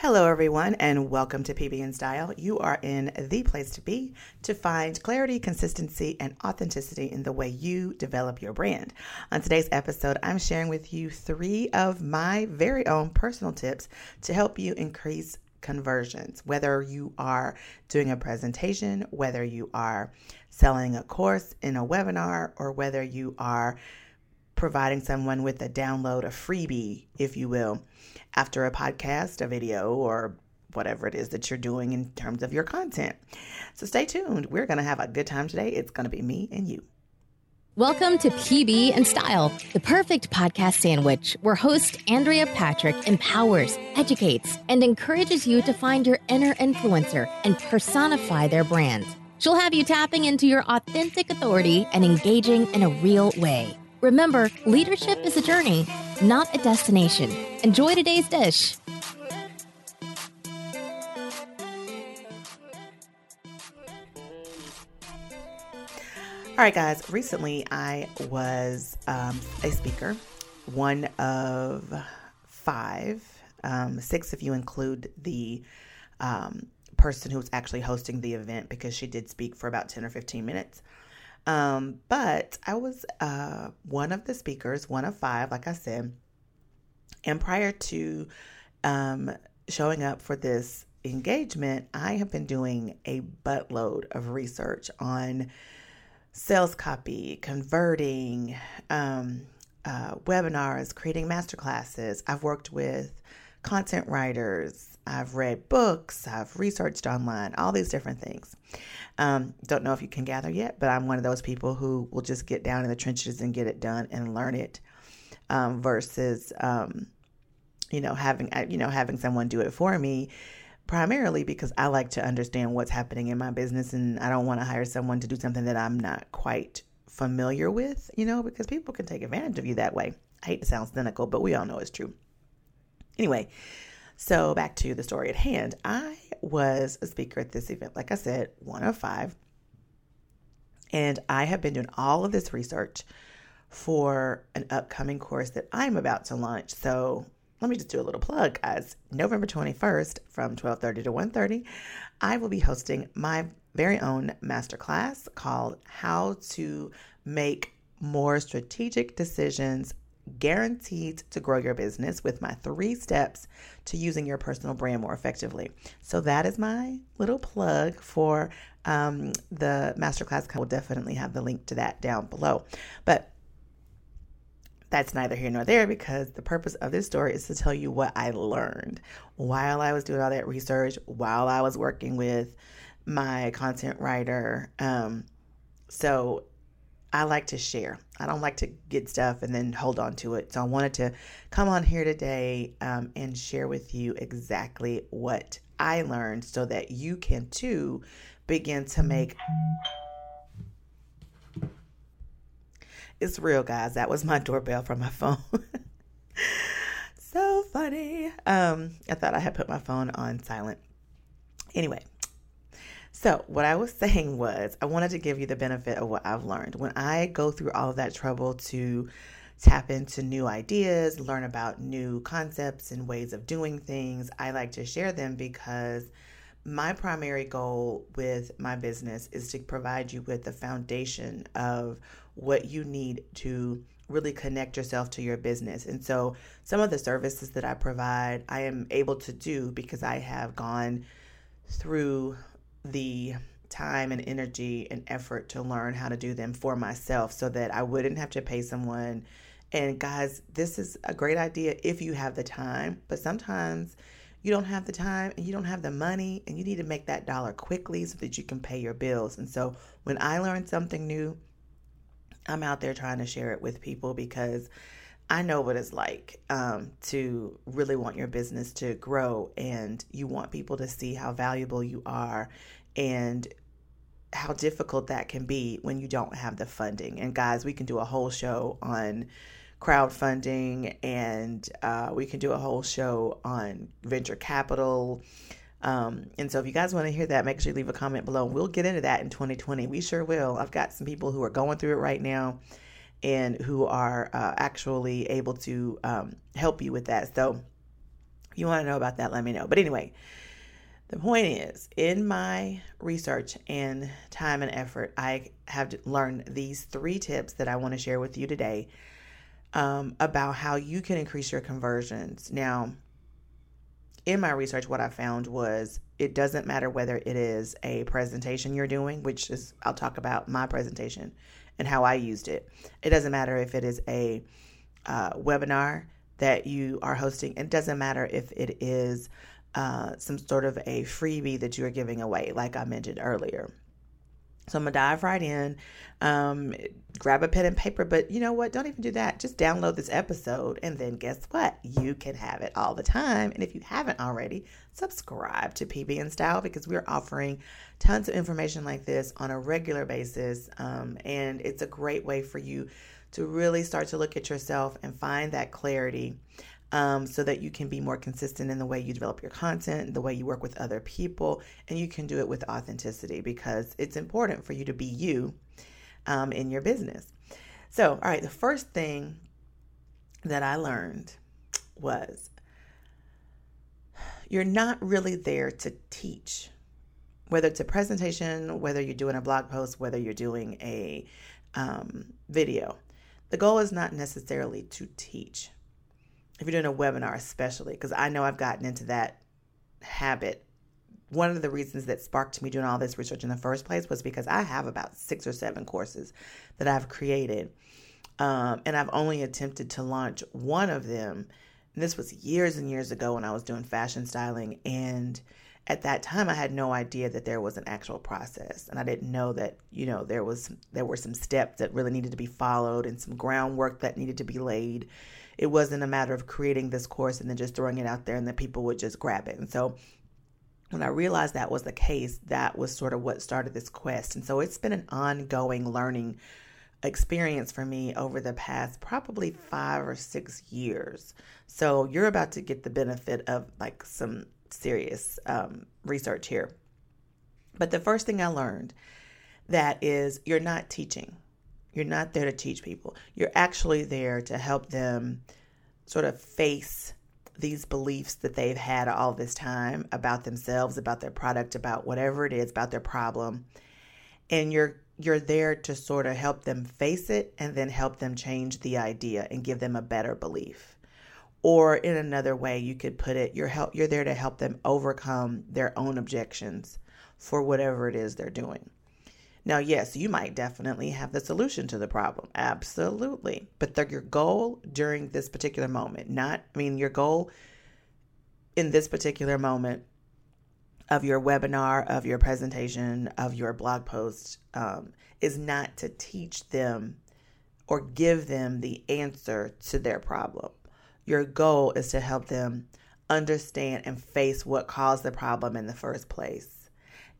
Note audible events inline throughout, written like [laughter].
Hello, everyone, and welcome to PB in Style. You are in the place to be to find clarity, consistency, and authenticity in the way you develop your brand. On today's episode, I'm sharing with you three of my very own personal tips to help you increase conversions, whether you are doing a presentation, whether you are selling a course in a webinar, or whether you are providing someone with a download, a freebie, if you will, after a podcast, a video, or whatever it is that you're doing in terms of your content. So stay tuned. We're going to have a good time today. It's going to be me and you. Welcome to PB and Style, the perfect podcast sandwich where host Andrea Patrick empowers, educates, and encourages you to find your inner influencer and personify their brand. She'll have you tapping into your authentic authority and engaging in a real way. Remember, leadership is a journey, not a destination. Enjoy today's dish. All right, guys. Recently, I was um, a speaker, one of five. Um, six if you include the um, person who's actually hosting the event because she did speak for about 10 or 15 minutes. Um, but I was uh, one of the speakers, one of five, like I said. And prior to um, showing up for this engagement, I have been doing a buttload of research on sales copy, converting, um, uh, webinars, creating masterclasses. I've worked with content writers, I've read books, I've researched online, all these different things. Um, don't know if you can gather yet, but I'm one of those people who will just get down in the trenches and get it done and learn it, um, versus, um, you know, having you know having someone do it for me. Primarily because I like to understand what's happening in my business, and I don't want to hire someone to do something that I'm not quite familiar with. You know, because people can take advantage of you that way. I hate to sound cynical, but we all know it's true. Anyway, so back to the story at hand. I was a speaker at this event, like I said, one of five. And I have been doing all of this research for an upcoming course that I'm about to launch. So let me just do a little plug, guys. November 21st from 12:30 to 1:30, I will be hosting my very own masterclass called How to Make More Strategic Decisions guaranteed to grow your business with my three steps to using your personal brand more effectively. So that is my little plug for um, the masterclass. I will definitely have the link to that down below. But that's neither here nor there because the purpose of this story is to tell you what I learned while I was doing all that research, while I was working with my content writer. Um, so I like to share. I don't like to get stuff and then hold on to it. So I wanted to come on here today um, and share with you exactly what I learned so that you can too begin to make. It's real, guys. That was my doorbell from my [laughs] phone. so funny. Um, I thought I had put my phone on silent. Anyway, so, what I was [laughs] saying was, I wanted to give you the benefit of what I've learned. When I go through all of that trouble to tap into new ideas, learn about new concepts and ways of doing things, I like to share them because my primary goal with my business is to provide you with the foundation of what you need to really connect yourself to your business. And so, some of the services that I provide, I am able to do because I have gone through the time and energy and effort to learn how to do them for myself so that I wouldn't have to pay someone. And guys, this is a great idea if you have the time, but sometimes you don't have the time and you don't have the money and you need to make that dollar quickly so that you can pay your bills. And so when I learn something new, I'm out there trying to share it with people because I know what it's like um, to really want your business to grow and you want people to see how valuable you are and how difficult that can be when you don't have the funding. And guys, we can do a whole show on crowdfunding and uh, we can do a whole show on venture capital. Um, and so if you guys want to hear that, make sure you leave a comment below. We'll get into that in 2020. We sure will. I've got some people who are going through it right now and who are uh, actually able to um, help you with that. So you want to know about that, let me know. But anyway, the point is, in my research and time and effort, I have learned these three tips that I want to share with you today um, about how you can increase your conversions. Now, in my research, what I found was it doesn't matter whether it is a presentation you're doing, which is, I'll talk about my presentation and how I used it. It doesn't matter if it is a uh, webinar that you are hosting. It doesn't matter if it is uh, some sort of a freebie that you are giving away, like I mentioned earlier. So I'm gonna dive right in, um, grab a pen and paper. But you know what? Don't even do that. Just download this episode, and then guess what? You can have it all the time. And if you haven't already, subscribe to PB and Style because we're offering tons of information like this on a regular basis, um, and it's a great way for you to really start to look at yourself and find that clarity um, so that you can be more consistent in the way you develop your content, the way you work with other people, and you can do it with authenticity because it's important for you to be you um, in your business. So, all right, the first thing that I learned was you're not really there to teach. Whether it's a presentation, whether you're doing a blog post, whether you're doing a um, video, the goal is not necessarily to teach if you're doing a webinar, especially, because I know I've gotten into that habit. One of the reasons that sparked me doing all this research in the first place was because I have about six or seven courses that I've created. Um, and I've only attempted to launch one of them. And this was years and years ago when I was doing fashion styling. And at that time, I had no idea that there was an actual process. And I didn't know that, you know, there was there were some steps that really needed to be followed and some groundwork that needed to be laid it wasn't a matter of creating this course and then just throwing it out there and then people would just grab it. And so when I realized that was the case, that was sort of what started this quest. And so it's been an ongoing learning experience for me over the past probably five or six years. So you're about to get the benefit of like some serious um, research here. But the first thing I learned that is you're not teaching. You're not there to teach people. You're actually there to help them sort of face these beliefs that they've had all this time about themselves, about their product, about whatever it is, about their problem. And you're you're there to sort of help them face it and then help them change the idea and give them a better belief. Or in another way, you could put it, you're help you're there to help them overcome their own objections for whatever it is they're doing. Now, yes, you might definitely have the solution to the problem. Absolutely. But the, your goal during this particular moment, not, I mean, your goal in this particular moment of your webinar, of your presentation, of your blog post um, is not to teach them or give them the answer to their problem. Your goal is to help them understand and face what caused the problem in the first place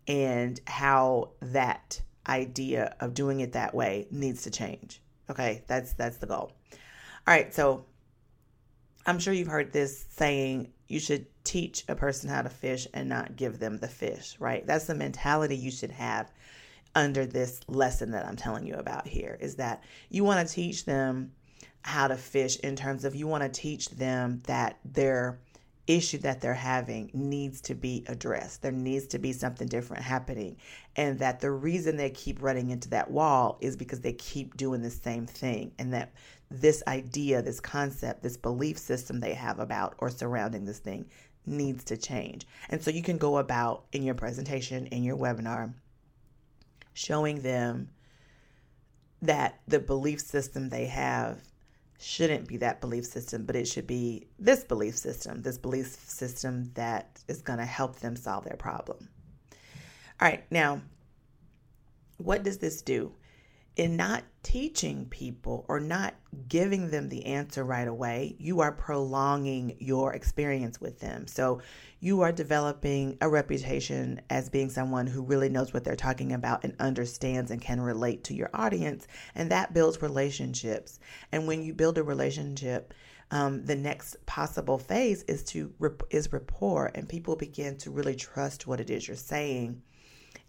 and how that idea of doing it that way needs to change. Okay, that's that's the goal. All right, so I'm sure you've heard this saying you should teach a person how to fish and not give them the fish, right? That's the mentality you should have under this lesson that I'm telling you about here is that you want to teach them how to fish in terms of you want to teach them that they're issue that they're having needs to be addressed. There needs to be something different happening. And that the reason they keep running into that wall is because they keep doing the same thing. And that this idea, this concept, this belief system they have about or surrounding this thing needs to change. And so you can go about in your presentation, in your webinar, showing them that the belief system they have shouldn't be that belief system, but it should be this belief system, this belief system that is going to help them solve their problem. All right, now, what does this do? In not teaching people or not giving them the answer right away, you are prolonging your experience with them. So you are developing a reputation as being someone who really knows what they're talking about and understands and can relate to your audience. And that builds relationships. And when you build a relationship, um, the next possible phase is to is rapport, and people begin to really trust what it is you're saying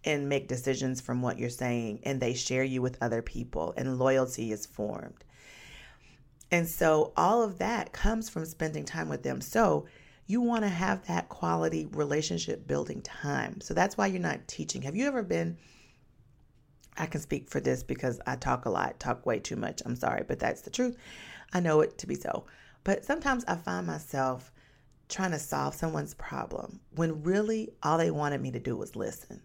and make decisions from what you're saying, and they share you with other people, and loyalty is formed. And so all of that comes from spending time with them. So you want to have that quality relationship building time. So that's why you're not teaching. Have you ever been? I can speak for this because I talk a lot, talk way too much. I'm sorry, but that's the truth. I know it to be so. But sometimes I find myself trying to solve someone's problem when really all they wanted me to do was listen.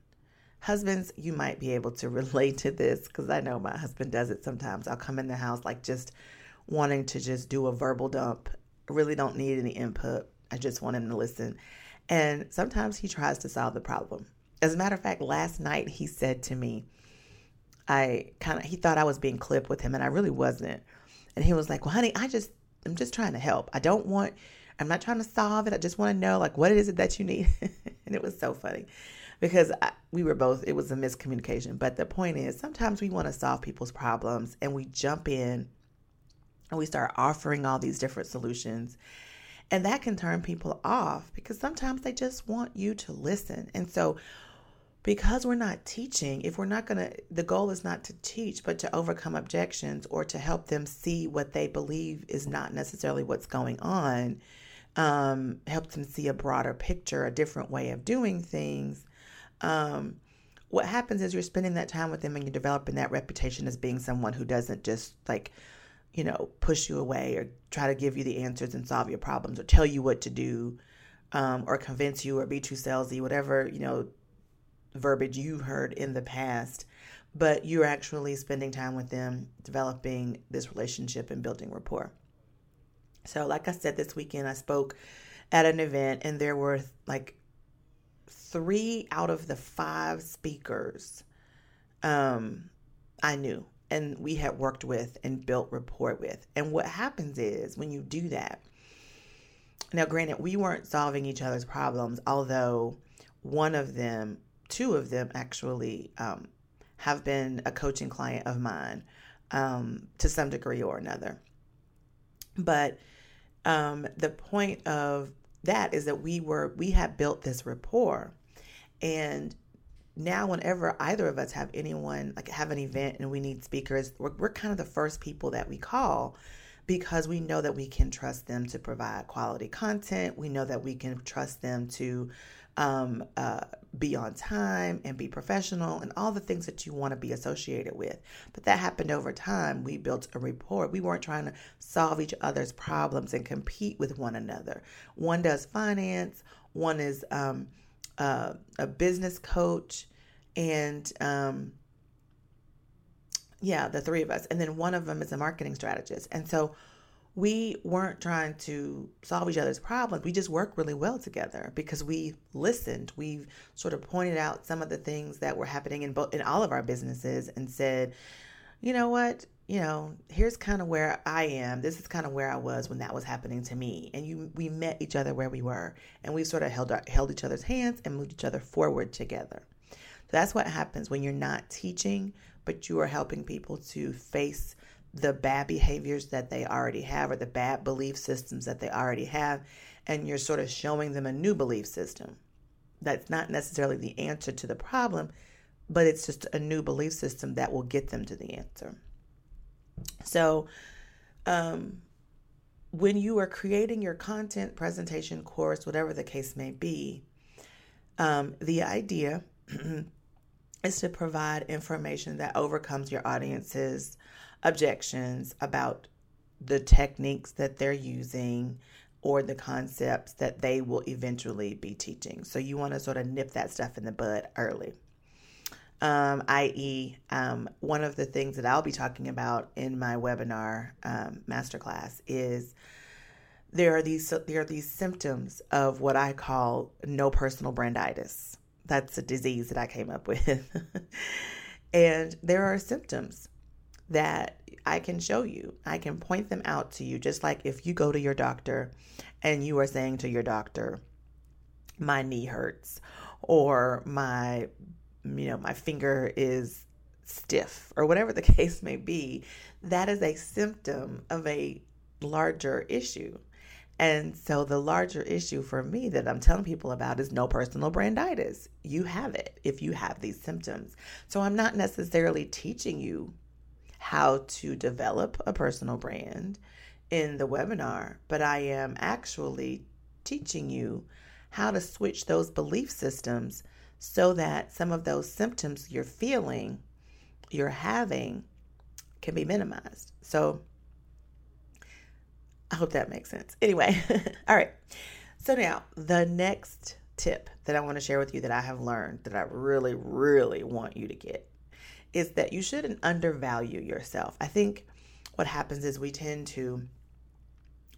Husbands, you might be able to [laughs] relate to this because I know my husband does it sometimes. I'll come in the house like just wanting to just do a verbal dump. I really don't need any input. I just want him to listen. And sometimes he tries to solve the problem. As a matter of fact, last night he said to me, I kind of, he thought I was being clipped with him and I really wasn't. And he was like, Well, honey, I just, I'm just trying to help. I don't want, I'm not trying to solve it. I just want to know, like, what is it that you need? [laughs] and it was so funny because I, we were both, it was a miscommunication. But the point is, sometimes we want to solve people's problems and we jump in and we start offering all these different solutions. And that can turn people off because sometimes they just want you to listen. And so, because we're not teaching, if we're not going to, the goal is not to teach, but to overcome objections or to help them see what they believe is not necessarily what's going on, um, help them see a broader picture, a different way of doing things. Um, what happens is you're spending that time with them and you're developing that reputation as being someone who doesn't just like, you know, push you away or try to give you the answers and solve your problems or tell you what to do um, or convince you or be too salesy, whatever, you know, verbiage you've heard in the past, but you're actually spending time with them, developing this relationship and building rapport. So, like I said, this weekend I spoke at an event, and there were like three out of the five speakers um, I knew and we had worked with and built rapport with. And what happens is when you do that, now, granted, we weren't solving each other's problems, although one of them two of them actually um, have been a coaching client of mine um, to some degree or another. But um, the point of that is that we were we had built this rapport, and now whenever either of us have anyone like have an event and we need speakers, we're, we're kind of the first people that we call because we know that we can trust them to provide quality content. We know that we can trust them to um, uh, be on time and be professional and all the things that you want to be associated with. But that happened over time. We built a rapport. We weren't trying to solve each other's problems and compete with one another. One does finance, one is um, uh, a business coach, and um, yeah, the three of us. And then one of them is a marketing strategist. And so we weren't trying to solve each other's problems. We just worked really well together because we listened. We've sort of pointed out some of the things that were happening in both in all of our businesses and said, you know what, you know, here's kind of where I am. This is kind of where I was when that was happening to me. And you, we met each other where we were, and we sort of held our, held each other's hands and moved each other forward together. So that's what happens when you're not teaching, but you are helping people to face the bad behaviors that they already have or the bad belief systems that they already have, and you're sort of showing them a new belief system. That's not necessarily the answer to the problem, but it's just a new belief system that will get them to the answer. So, um, when you are creating your content, presentation, course, whatever the case may be, um, the idea [clears throat] is to provide information that overcomes your audience's objections about the techniques that they're using or the concepts that they will eventually be teaching. So you want to sort of nip that stuff in the bud early. Um, i.e., um, one of the things that I'll be talking about in my webinar um, masterclass is there are these there are these symptoms of what I call no personal branditis. That's a disease that I came up [laughs] with, and there are symptoms that I can show you. I can point them out to you. Just like if you go to your doctor and you are saying to your doctor, my knee hurts or my you know, my finger is stiff or whatever the [laughs] case may be, that is a symptom of a larger issue. And so the larger issue for me that I'm telling people about is no personal branditis. You have it if you have these symptoms. So I'm not necessarily teaching you how to develop a personal brand in the webinar, but I am actually teaching you how to switch those belief systems so that some of those symptoms you're feeling, you're having, can be minimized. So I hope that makes sense. Anyway, [laughs] all right. So now the next tip that I want to share with you that I have learned that I really, really want you to get is that you shouldn't undervalue yourself. I think what happens is we tend to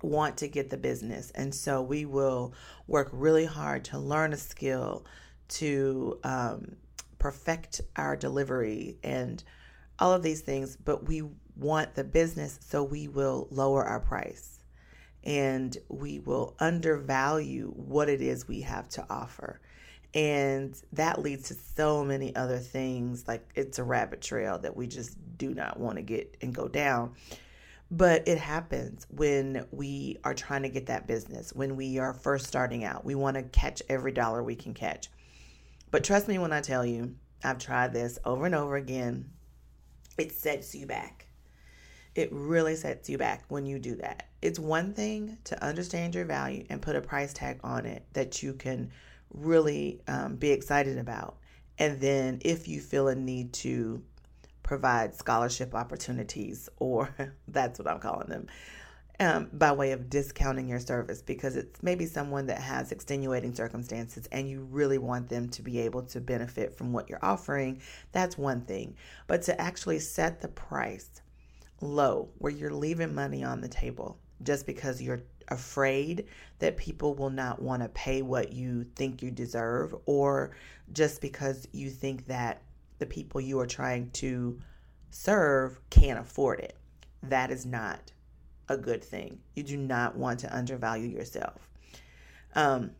want to get the business. And so we will work really hard to learn a skill, to um, perfect our delivery, and all of these things. But we want the business, so we will lower our price and we will undervalue what it is we have to offer. And that leads to so many other things. Like it's a rabbit trail that we just do not want to get and go down. But it happens when we are trying to get that business, when we are first starting out. We want to catch every dollar we can catch. But trust me when I tell you, I've tried this over and over again. It sets you back. It really sets you back when you do that. It's one thing to understand your value and put a price tag on it that you can really um, be excited about. And then if you feel a need to provide scholarship opportunities, [laughs] or that's what I'm calling them, um, by way of discounting your service because it's maybe someone that has extenuating circumstances and you really want them to be able to benefit from what you're offering. That's one thing. But to actually set the price low where you're leaving money on the table just because you're afraid that people will not want to pay what you think you deserve, or just because you think that the people you are trying to serve can't afford it. That is not a good thing. You do not want to undervalue yourself. Um,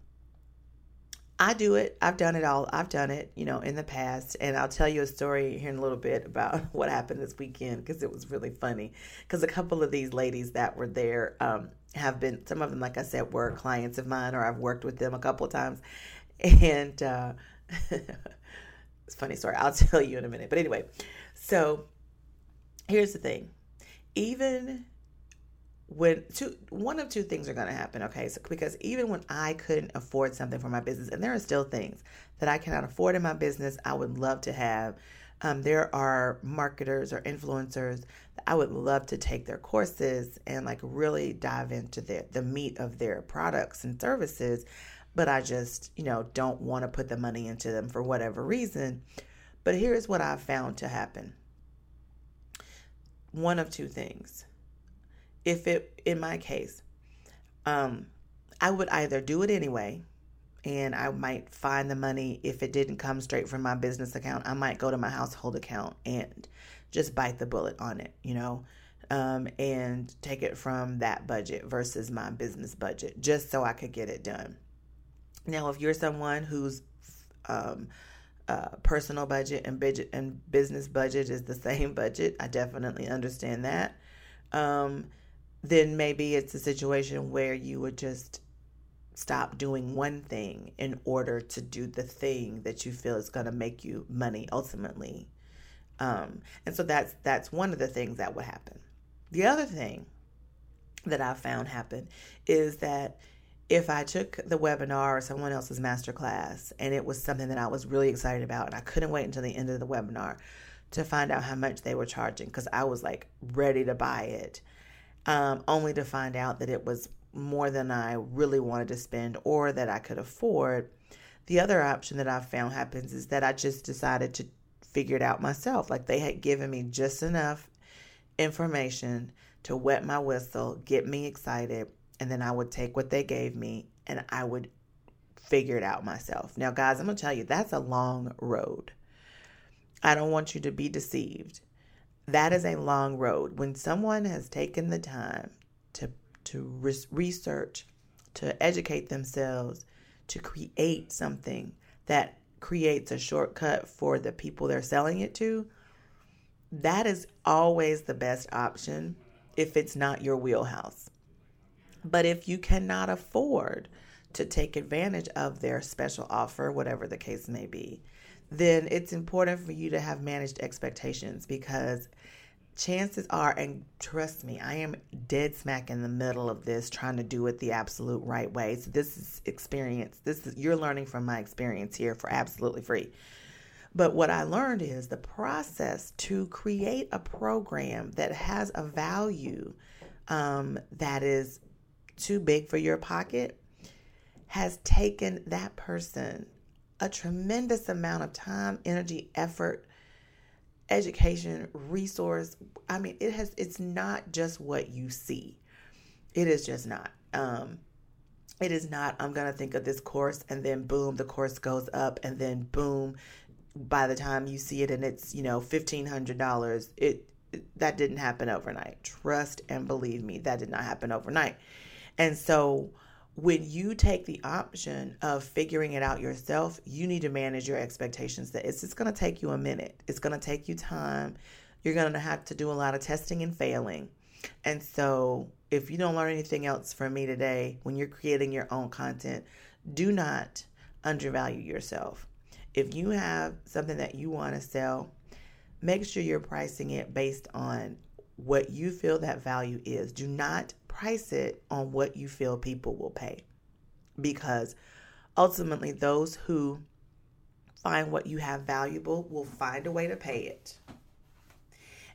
I do it. I've done it all. I've done it, you know, in the past. And I'll tell you a story here in a little bit about [laughs] what happened this weekend because it was really funny. Because a couple of these ladies that were there um, have been, some of them, like I said, were clients of mine or I've worked with them a couple times. And uh, [laughs] it's funny story. I'll [laughs] tell you in a minute. But anyway, so here's the thing. Even when two one of two things are going to happen okay so because even when i couldn't afford something for my business and there are still things that i cannot afford in my business i would love to have um, there are marketers or influencers that i would love to take their courses and like really dive into the, the meat of their products and services but i just you know don't want to put the money into them for whatever reason. But here's what i've found to happen. One of two things. If it in my case um i would either do it anyway and i might find the money. If it didn't come straight from my business account i might go to my household account and just bite the bullet on it you know um, and take it from that budget versus my business budget just so i could get it done. Now if you're someone who's um, uh, personal budget and budget and business budget is the [laughs] same budget i definitely understand that um, then maybe it's a situation where you would just stop doing one thing in order to do the thing that you feel is going to make you money ultimately. Um, and so that's that's one of the things that would happen. The other thing that I found happen is that if I took the webinar or someone else's masterclass and it was something that I was really excited about and I couldn't wait until the end of the webinar to find out how much they were charging because I was like ready to buy it um, only to find out that it was more than I really wanted to spend or that I could afford. The other option that I've found happens is that I just decided to figure it out myself. Like they had given me just enough information to wet my whistle, get me excited, and then I would take what they gave me and I would figure it out myself. Now, guys, I'm going to tell you that's a long road. I don't want you to be deceived that is a long road. When someone has taken the time to re- research, to educate themselves, to create something that creates a shortcut for the people they're selling it to, that is always the best option if it's not your wheelhouse. But if you cannot afford to take advantage of their special offer, whatever the case may be, then it's important for you to have managed expectations because chances are, and trust me, I am dead smack in the middle of this, trying to do it the absolute right way. So this is experience. This is you're learning from my experience here for absolutely free. But what I learned is the process to create a program that has a value um, that is too big for your pocket has taken that person a tremendous amount of time, energy, effort, education, resource. I mean, it has it's not just what you see. It is just not. Um it is not I'm going to think of this course and then boom the course goes up and then boom by the time you see it and it's, you know, $1500, it, it that didn't happen overnight. Trust and believe me, that did not happen overnight. And so when you take the option of figuring it out yourself, you need to manage your expectations that it's just going to take you a minute. It's going to take you time. You're going to have to do a lot of testing and failing. And so, if you don't learn anything else from me today, when you're creating your own content, do not undervalue yourself. If you have something that you want to sell, make sure you're pricing it based on what you feel that value is. Do not price it on what you feel people will pay. Because ultimately, those who find what you have valuable will find a way to pay it.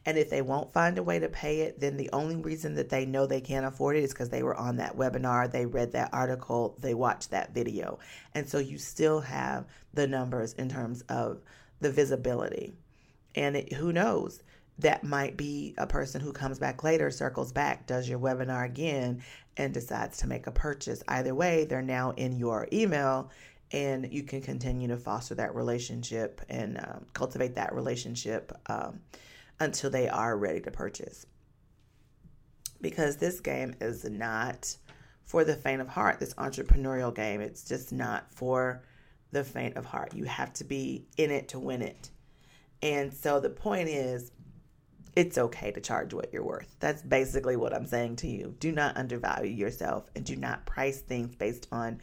And if they won't find a way to pay it, then the only reason that they know they can't afford it is because they were on that webinar, they read that article, they watched that video. And so you still have the numbers in terms of the visibility. And it, who knows? That might be a person who comes back later, circles back, does your webinar again, and decides to make a purchase. Either way, they're now in your email, and you can continue to foster that relationship and um, cultivate that relationship um, until they are ready to purchase. Because this game is not for the faint of heart, this entrepreneurial game. It's just not for the faint of heart. You have to be in it to win it. And so the point is, it's okay to charge what you're worth. That's basically what I'm saying to you. Do not undervalue yourself and do not price things based on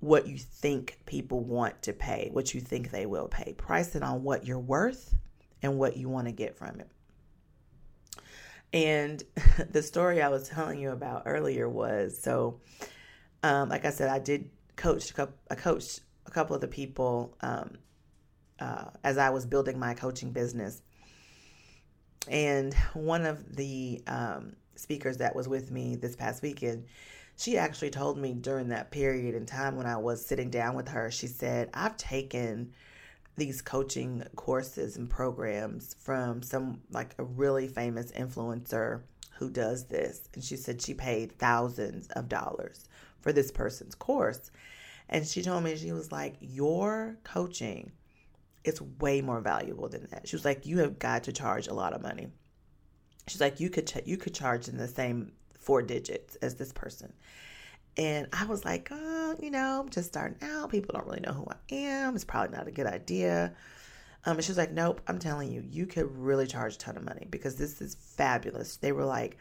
what you think people want to pay, what you think they will pay. Price it on what you're worth and what you want to get from it. And [laughs] the story I was telling you about earlier was so, um, like I said, I did coach, I coached a couple of the people um, uh, as I was building my coaching business and one of the um, speakers that was with me this past weekend, she actually told me during that period in time when I was sitting down with her, she said, I've taken these coaching courses and programs from some like a really famous influencer who does this. And she said she paid thousands of dollars for this person's course. And she told me, she was like, Your coaching it's way more valuable than that. She was like, you have got to charge a lot of money. She's like, you could ch- you could charge in the same four digits as this person. And I was like, oh, you know, I'm just starting out. People don't really know who I am. It's probably not a good idea. Um, and she was like, nope, I'm telling you, you could really charge a ton of money because this is fabulous. They were like,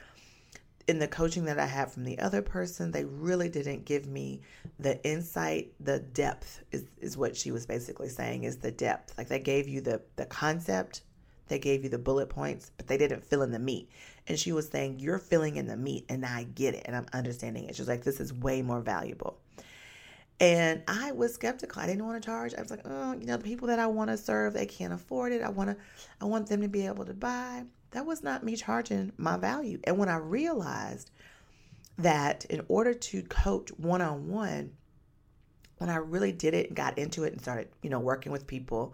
in the coaching that I had from the other person, they really didn't give me the insight, the depth is, is what she was basically saying is the depth. Like they gave you the the concept, they gave you the bullet points, but they didn't fill in the meat. And she was saying, You're filling in the meat and I get it and I'm understanding it. She was like, This is way more valuable. And I was skeptical. I didn't want to charge. I was like, oh, you know, the people that I want to serve, they can't afford it. I want to, I want them to be able to buy that was not me charging my value. And when I realized that in order to coach one on one, when I really did it and got into it and started, you know, working with people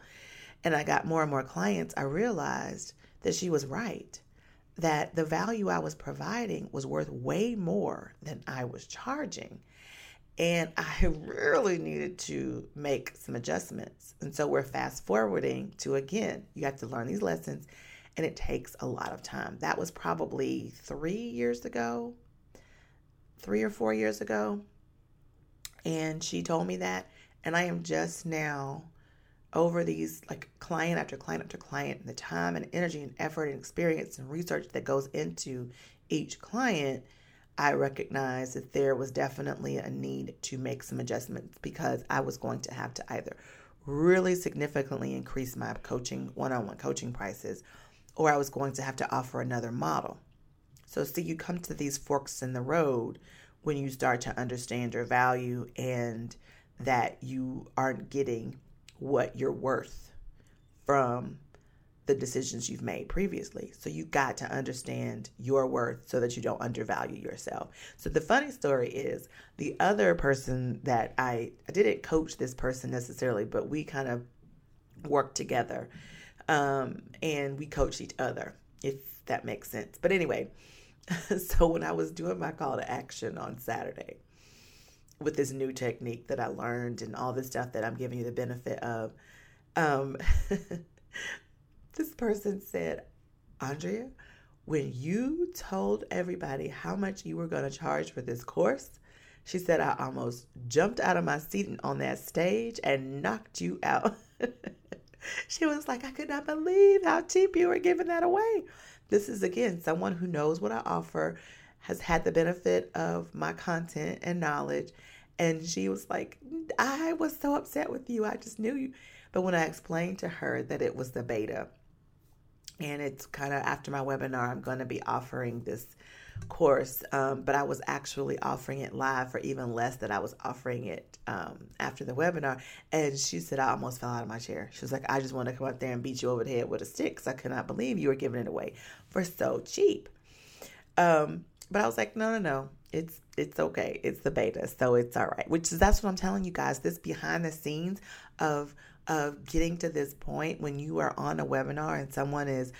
and I got more and more clients, I realized that she was right. That the value I was providing was worth way more than I was charging. And I [laughs] really needed to make some adjustments. And so we're fast forwarding to again, you have to learn these lessons and it takes a lot of time. That was probably three years ago, three or four years ago. And she told me that. And I am just now over these like client after client after client, and the time and energy and effort and experience and research that goes into each client. I recognized that there was definitely a need to make some adjustments because I was going to have to either really significantly increase my coaching one on one coaching prices or I was going to have to offer another model. So, see, you come to these forks in the road when you start to understand your value and that you aren't getting what you're worth from the decisions you've made previously. So you got to understand your worth so that you don't undervalue yourself. So the funny story is the other person that I I didn't coach this person necessarily, but we kind of worked together. Um, and we coached each other, if that makes sense. But anyway, [laughs] so when I was doing my call to action on Saturday with this new technique that I learned and all this stuff that I'm giving you the benefit of, um, [laughs] this person said, Andrea, when you told everybody how much you were going to charge for this course, she said, I almost jumped out of my seat on that stage and knocked you out. [laughs] she was like, I could not believe how cheap you were giving that away. This is again someone who knows what I offer, has had the benefit of my content and knowledge. And she was like, I was so upset with you. I just knew you. But when I explained to her that it was the beta, and it's kind of after my webinar, I'm going to be offering this course, um, but I was actually offering it live for even less than I was offering it um, after the webinar. And she said, I almost fell out of my chair. She was like, I just want to come up there and beat you over the head with a stick because I could not believe you were giving it away for so cheap. Um, but I was like, no, no, no. It's it's okay. It's the beta, so it's all right. Which is that's what I'm telling you guys. This behind the scenes of of getting to this point when you are on a webinar and someone is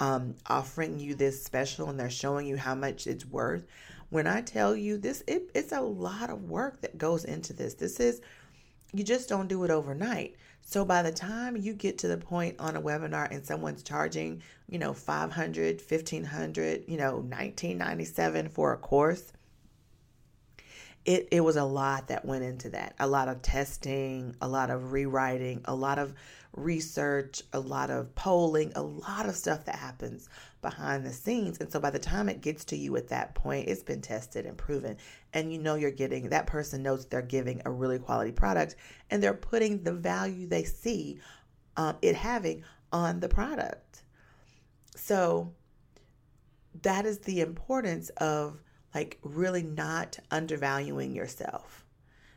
um, offering you this special and they're showing you how much it's worth. When I tell you this, it, it's a lot of work that goes into this. This is, you just don't do it overnight. So by the time you get to the point on a webinar and someone's charging, you know, 500, 1500, you know, 1997 for a course, it, it was a lot that went into that. A lot of testing, a lot of rewriting, a lot of research, a lot of polling, a lot of stuff that happens behind the scenes. And so by the time it gets to you at that point, it's been tested and proven. And you know you're getting that person knows they're giving a really quality product and they're putting the value they see um, it having on the product. So that is the importance of like really not undervaluing yourself.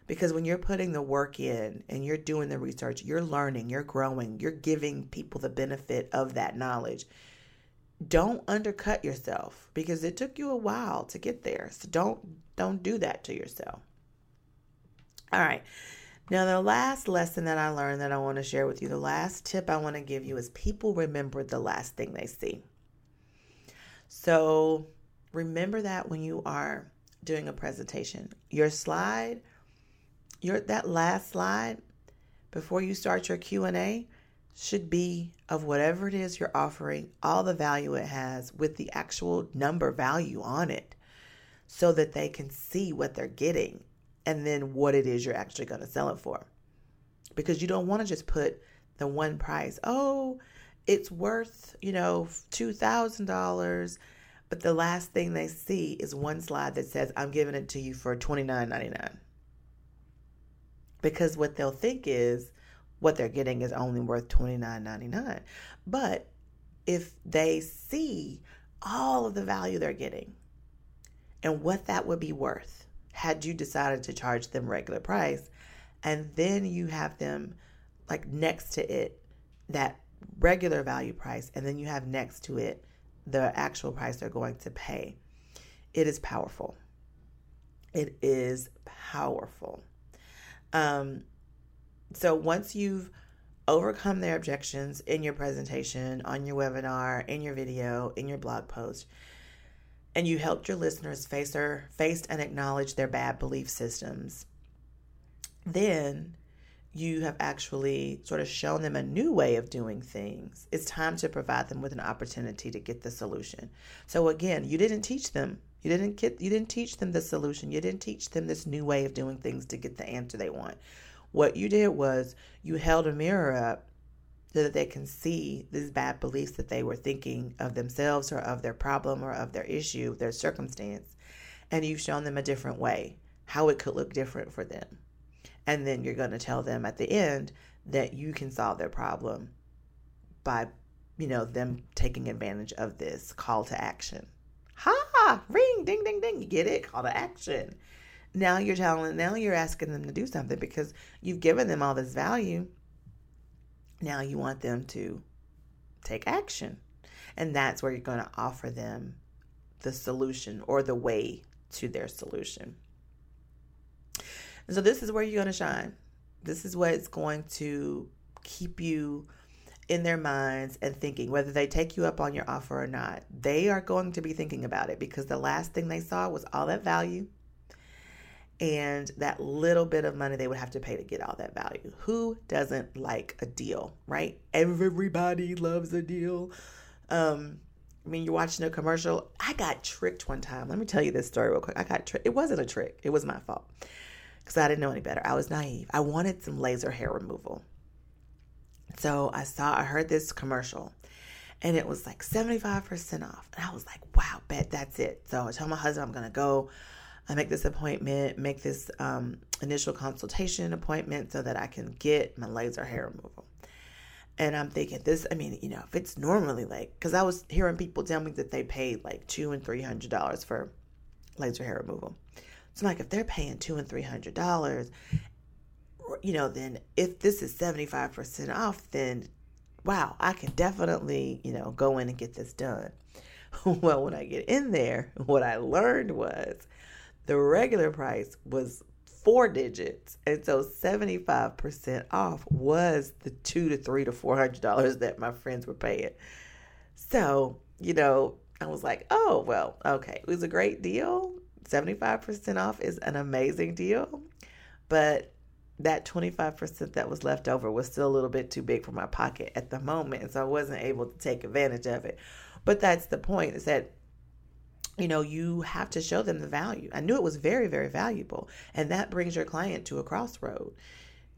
Because when you're putting the work in and you're doing the research, you're learning, you're growing, you're giving people the benefit of that knowledge. Don't undercut yourself because it took you a while to get there. So don't don't do that to yourself. All right. Now, the last lesson that I learned that I want to share with you, the last tip I want to give you is people remember the last thing they see. So, remember that when you are doing a presentation. Your slide, your that last slide before you start your Q&A should be of whatever it is you're offering, all the value it has with the actual number value on it so that they can see what they're getting and then what it is you're actually going to sell it for. Because you don't want to just put the one price. Oh, it's worth, you know, $2,000 but the last thing they see is one slide that says, I'm giving it to you for $29.99. Because what they'll think is what they're getting is only worth $29.99. But if they see all of the value they're getting and what that would be worth had you decided to charge them regular price, and then you have them like next to it that regular value price, and then you have next to it the actual price they're going to pay. It is powerful. It is powerful. Um, so once you've overcome their objections in your presentation, on your webinar, in your video, in your blog post, and you helped your listeners face or face and acknowledge their bad belief systems, then you have actually sort of shown them a new way of doing things. It's time to provide them with an opportunity to get the solution. So again, you didn't teach them. You didn't get you didn't teach them the solution. You didn't teach them this new way of doing things to get the answer they want. What you did was you held a mirror up so that they can see these bad beliefs that they were thinking of themselves or of their problem or of their issue, their circumstance. And you've shown them a different way, how it could look different for them. And then you're going to tell them at the end that you can solve their problem by you know, them taking advantage of this call to action. Ha! Ring, ding, ding, ding. You get it? Call to action. Now you're telling, now you're asking them to do something because you've given them all this value. Now you want them to take action. And that's where you're going to offer them the solution or the way to their solution. And so this is where you're going to shine. This is what's going to keep you in their minds and thinking whether they take you up on your offer or not. They are going to be thinking about it because the last thing they saw was all that value and that little bit of money they would have to pay to get all that value. Who doesn't like a deal, right? Everybody loves a deal. Um, I mean, you're watching a commercial. I got tricked one time. Let me tell you this story real quick. I got tricked. It wasn't a trick. It was my fault because I didn't know any better. I was naive. I wanted some laser hair removal. So I saw, I heard this commercial and it was like 75% off. And I was like, wow, bet that's it. So I told my husband I'm going to go. I make this appointment, make this um, initial consultation appointment so that I can get my laser hair removal. And I'm thinking this, I mean, you know, if it's normally like, because I was hearing people tell me that they paid like two and three hundred dollars for laser hair removal. So like, if they're paying two and three hundred dollars, you know, then if this is 75% off, then wow, I can definitely, you know, go in and get this done. [laughs] well, when I get in there, what I learned was the regular price was four digits. And so 75% off was the two to three to four hundred dollars that my friends were paying. So, you know, I was like, oh, well, okay. It was a great deal. 75% off is an amazing deal. But that 25% that was left over was still a little bit too big for my pocket at the moment. And so I wasn't able to take advantage of it. But that's the point is that, you know, you have to show them the value. I knew it was very, very valuable. And that brings your client to a crossroad.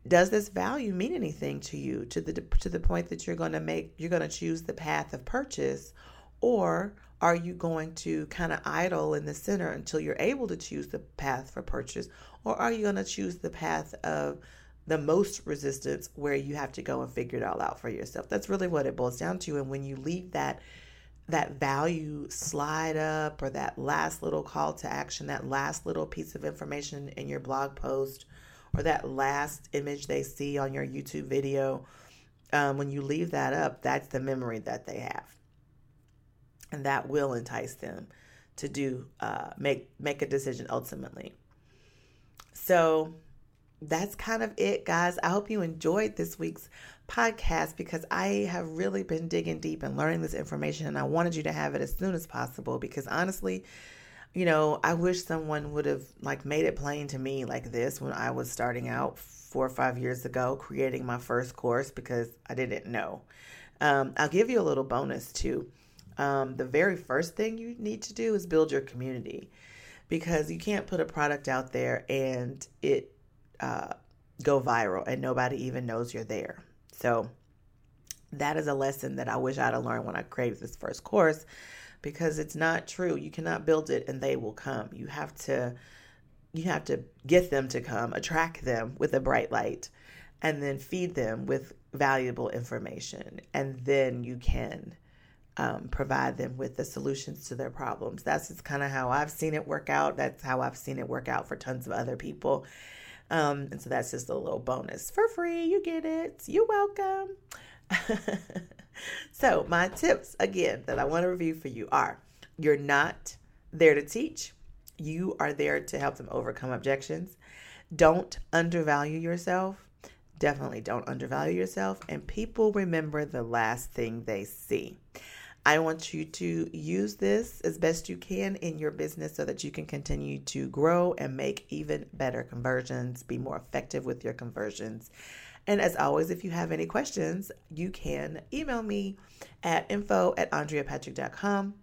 Does this value mean anything to you to the to the point that you're going to make you're going to choose the path of purchase or are you going to kind of idle in the center until you're able to choose the path for purchase? Or are you going to choose the path of the most resistance where you have to go and figure it all out for yourself? That's really what it boils down to. And when you leave that that value slide up or that last little call to action, that last little piece of information in your blog post, or that last image they see on your YouTube video, um, when you leave that up, that's the memory that they have and that will entice them to do uh, make make a decision ultimately. So that's kind of it, guys. I hope you enjoyed this week's podcast because I have really been digging deep and learning this information, and I wanted you to have it as soon as possible because honestly, you know, I wish someone would have like made it plain to me like this when I was starting out four or five years ago, creating my first course because I didn't know. Um, I'll give you a little bonus too um, the very first thing you need to do is build your community because you can't put a product out there and it uh, go viral and nobody even knows you're there. So that is a lesson that I wish I'd have learned when I created this first course because it's not true. You cannot build it and they will come. You have to you have to get them to come, attract them with a bright light and then feed them with valuable information and then you can um, provide them with the solutions to their problems. That's just kind of how I've seen it work out. That's how I've seen it work out for tons of other people. Um, and so that's just a little bonus for free. You get it. You're welcome. [laughs] so, my tips again that I want to review for you are you're not there to teach, you are there to help them overcome objections. Don't undervalue yourself. Definitely don't undervalue yourself. And people remember the last thing they see. I want you to use this as best you can in your business so that you can continue to grow and make even better conversions, be more effective with your conversions. And as always, if you have any questions, you can email me at info at andreapatrick.com.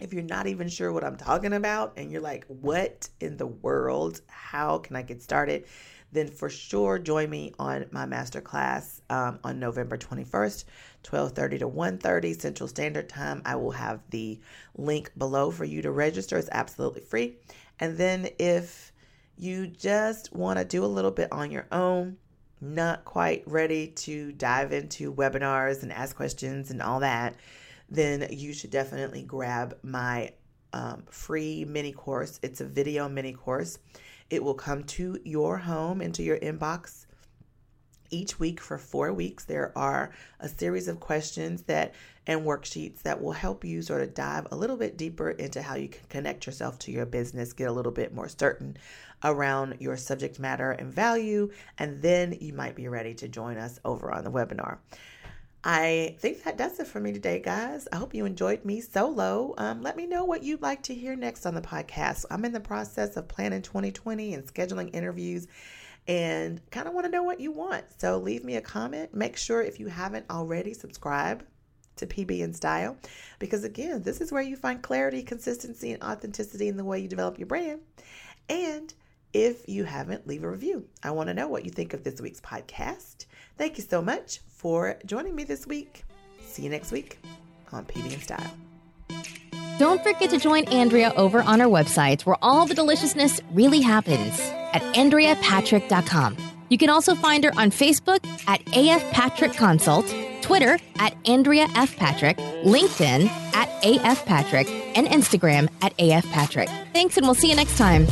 If you're not even sure what I'm talking about and you're like, what in the world? How can I get started? Then for sure join me on my masterclass um, on November 21st, 12:30 to 1:30 Central Standard Time. I will have the link below for you to register. It's absolutely free. And then if you just want to do a little bit on your own, not quite ready to dive into webinars and ask questions and all that, then you should definitely grab my um, free mini course. It's a video mini course. It will come to your home, into your inbox each week for four weeks. There are a series of questions that and worksheets that will help you sort of dive a little bit deeper into how you can connect yourself to your business, get a little bit more certain around your subject matter and value, and then you might be ready to join us over on the webinar. I think that does it for me today, guys. I hope you enjoyed me solo. Um, let me know what you'd like to hear next on the podcast. I'm in the process of planning 2020 and scheduling interviews and kind of want to know what you want. So leave me a comment. Make sure if you haven't already, subscribe to PB and Style because again, this is where you find clarity, consistency, and authenticity in the way you develop your brand. And if you haven't, leave a review. I want to know what you think of this week's podcast. Thank you so much for joining me this week. See you next week on PB and Style. Don't forget to join Andrea over on our website where all the deliciousness really happens at AndreaPatrick.com. You can also find her on Facebook at AF Patrick Consult, Twitter at Andrea F. Patrick, LinkedIn at AF Patrick, and Instagram at AF Patrick. Thanks, and we'll see you next time.